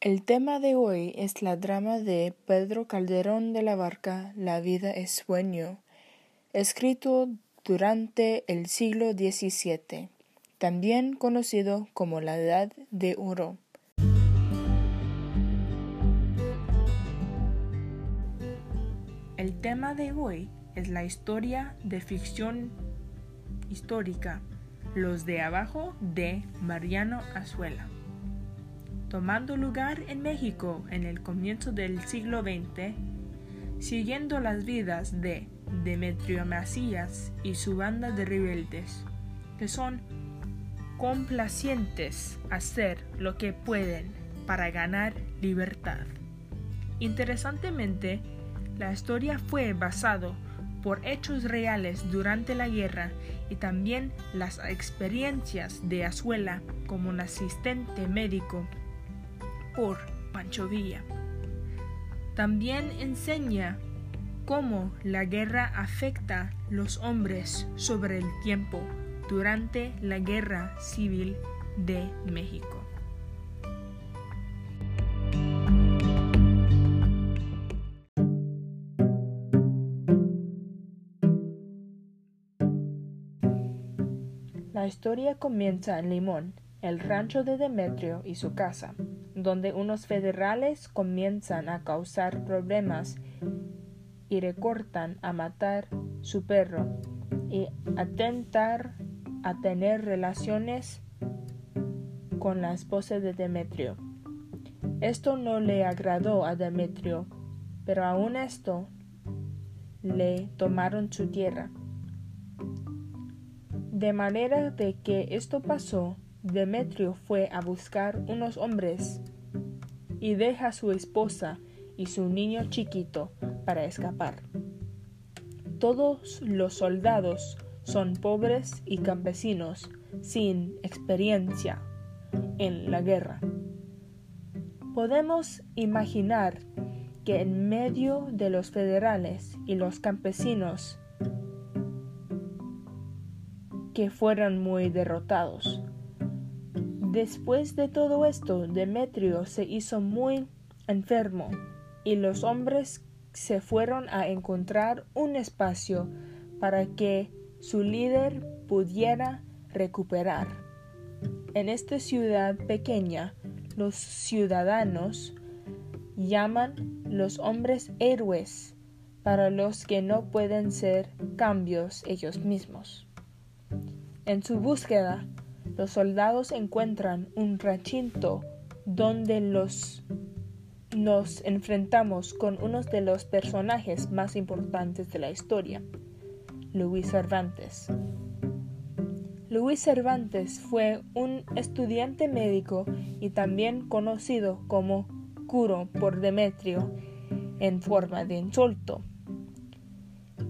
El tema de hoy es la drama de Pedro Calderón de la Barca, La vida es sueño, escrito durante el siglo XVII, también conocido como la Edad de Oro. El tema de hoy es la historia de ficción histórica, Los de Abajo de Mariano Azuela tomando lugar en México en el comienzo del siglo XX, siguiendo las vidas de Demetrio Macías y su banda de rebeldes, que son complacientes a hacer lo que pueden para ganar libertad. Interesantemente, la historia fue basada por hechos reales durante la guerra y también las experiencias de Azuela como un asistente médico por Pancho Villa. También enseña cómo la guerra afecta los hombres sobre el tiempo durante la Guerra Civil de México. La historia comienza en Limón, el rancho de Demetrio y su casa donde unos federales comienzan a causar problemas y recortan a matar su perro y atentar a tener relaciones con la esposa de Demetrio. Esto no le agradó a Demetrio, pero aún esto le tomaron su tierra. De manera de que esto pasó, Demetrio fue a buscar unos hombres y deja a su esposa y su niño chiquito para escapar. Todos los soldados son pobres y campesinos sin experiencia en la guerra. Podemos imaginar que en medio de los federales y los campesinos que fueran muy derrotados, Después de todo esto, Demetrio se hizo muy enfermo y los hombres se fueron a encontrar un espacio para que su líder pudiera recuperar. En esta ciudad pequeña, los ciudadanos llaman los hombres héroes para los que no pueden ser cambios ellos mismos. En su búsqueda, los soldados encuentran un recinto donde los nos enfrentamos con uno de los personajes más importantes de la historia, Luis Cervantes. Luis Cervantes fue un estudiante médico y también conocido como Curo por Demetrio en forma de insulto,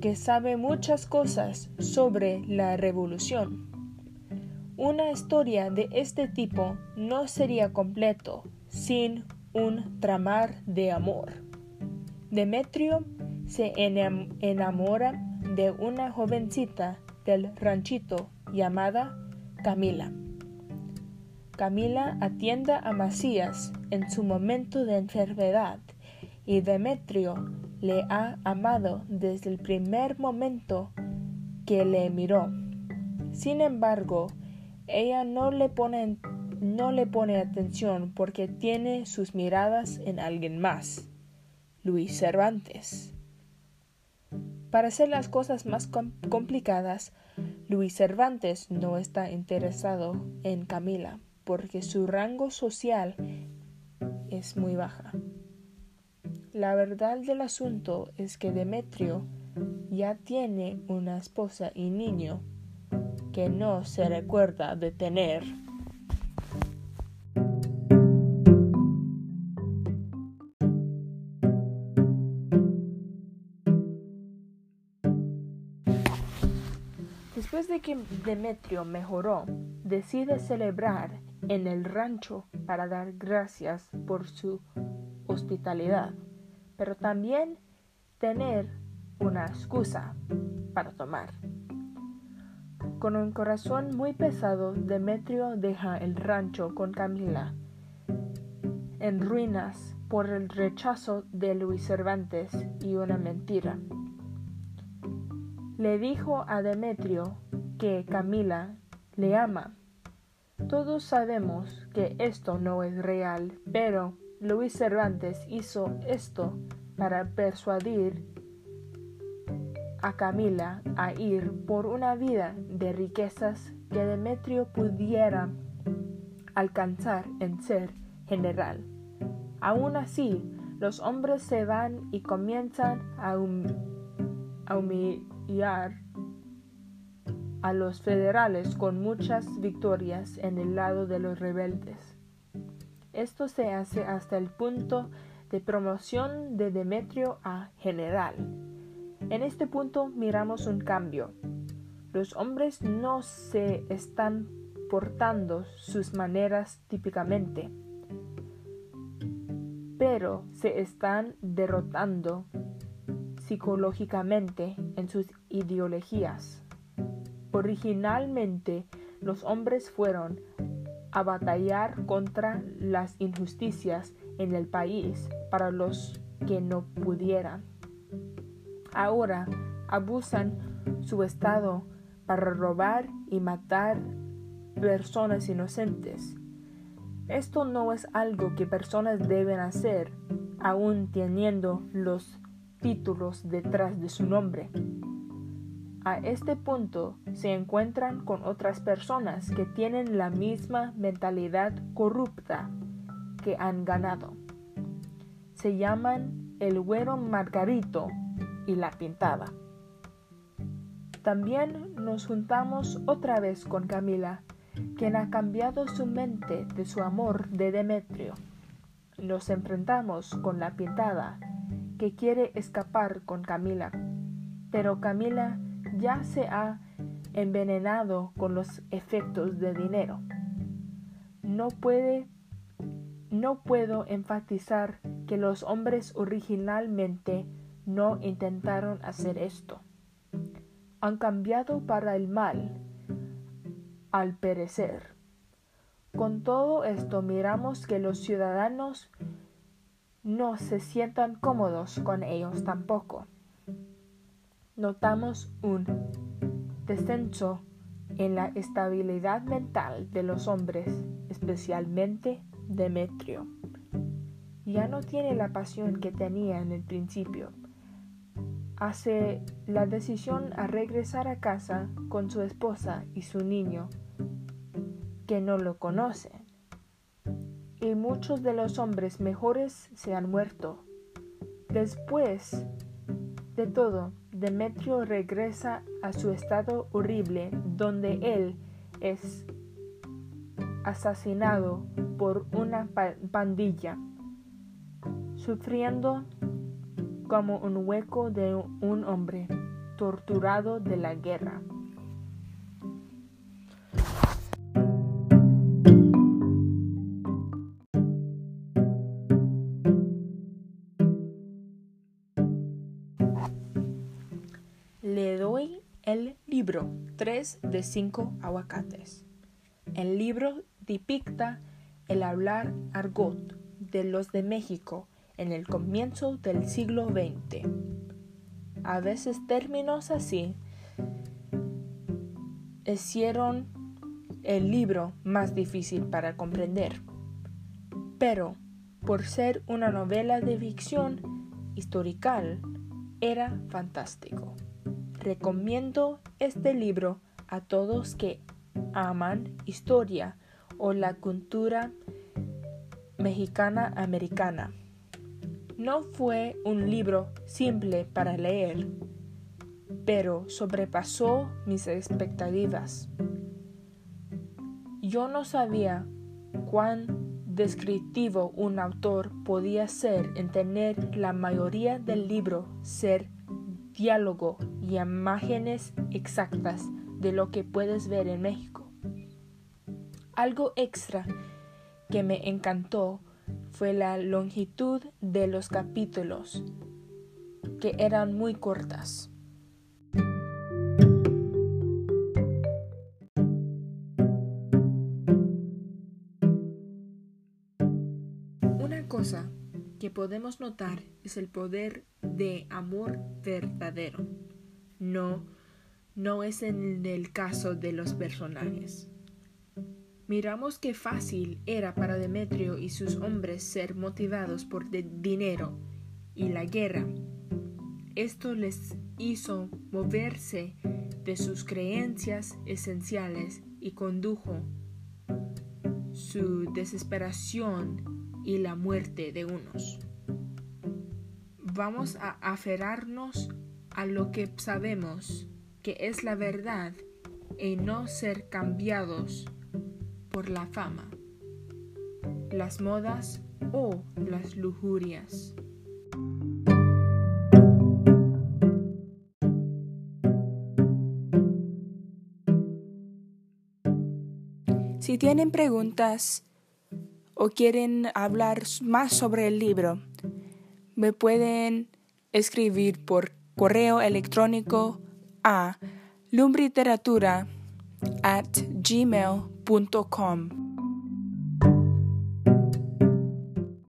que sabe muchas cosas sobre la revolución una historia de este tipo no sería completo sin un tramar de amor. Demetrio se enamora de una jovencita del ranchito llamada Camila. Camila atiende a Macías en su momento de enfermedad y Demetrio le ha amado desde el primer momento que le miró. Sin embargo, ella no le pone, no le pone atención porque tiene sus miradas en alguien más, Luis Cervantes. Para hacer las cosas más complicadas, Luis Cervantes no está interesado en Camila porque su rango social es muy baja. La verdad del asunto es que Demetrio ya tiene una esposa y niño que no se recuerda de tener. Después de que Demetrio mejoró, decide celebrar en el rancho para dar gracias por su hospitalidad, pero también tener una excusa para tomar. Con un corazón muy pesado, Demetrio deja el rancho con Camila. en ruinas por el rechazo de Luis Cervantes y una mentira. Le dijo a Demetrio que Camila le ama. Todos sabemos que esto no es real, pero Luis Cervantes hizo esto para persuadir a Camila a ir por una vida de riquezas que Demetrio pudiera alcanzar en ser general. Aún así, los hombres se van y comienzan a, humillar a los federales con muchas victorias en el lado de los rebeldes. Esto se hace hasta el punto de promoción de Demetrio a general. En este punto miramos un cambio. Los hombres no se están portando sus maneras típicamente, pero se están derrotando psicológicamente en sus ideologías. Originalmente los hombres fueron a batallar contra las injusticias en el país para los que no pudieran. Ahora abusan su estado para robar y matar personas inocentes. Esto no es algo que personas deben hacer, aún teniendo los títulos detrás de su nombre. A este punto se encuentran con otras personas que tienen la misma mentalidad corrupta que han ganado. Se llaman el güero Margarito y la pintada. También nos juntamos otra vez con Camila, quien ha cambiado su mente de su amor de Demetrio. Nos enfrentamos con la pintada, que quiere escapar con Camila, pero Camila ya se ha envenenado con los efectos de dinero. No puede no puedo enfatizar que los hombres originalmente no intentaron hacer esto. Han cambiado para el mal, al perecer. Con todo esto miramos que los ciudadanos no se sientan cómodos con ellos tampoco notamos un descenso en la estabilidad mental de los hombres, especialmente Demetrio. Ya no tiene la pasión que tenía en el principio. Hace la decisión a regresar a casa con su esposa y su niño, que no lo conocen. Y muchos de los hombres mejores se han muerto. Después de todo, Demetrio regresa a su estado horrible donde él es asesinado por una pandilla, sufriendo como un hueco de un hombre torturado de la guerra. Libro 3 de 5 aguacates. El libro depicta el hablar argot de los de México en el comienzo del siglo XX. A veces términos así hicieron el libro más difícil para comprender. Pero, por ser una novela de ficción historical, era fantástico. Recomiendo este libro a todos que aman historia o la cultura mexicana americana. No fue un libro simple para leer, pero sobrepasó mis expectativas. Yo no sabía cuán descriptivo un autor podía ser en tener la mayoría del libro ser diálogo y imágenes exactas de lo que puedes ver en México. Algo extra que me encantó fue la longitud de los capítulos, que eran muy cortas. Una cosa que podemos notar es el poder de amor verdadero. No, no es en el caso de los personajes. Miramos qué fácil era para Demetrio y sus hombres ser motivados por dinero y la guerra. Esto les hizo moverse de sus creencias esenciales y condujo su desesperación y la muerte de unos. Vamos a aferrarnos a lo que sabemos que es la verdad y no ser cambiados por la fama, las modas o las lujurias. Si tienen preguntas o quieren hablar más sobre el libro, me pueden escribir por correo electrónico a lumbriteratura gmail.com.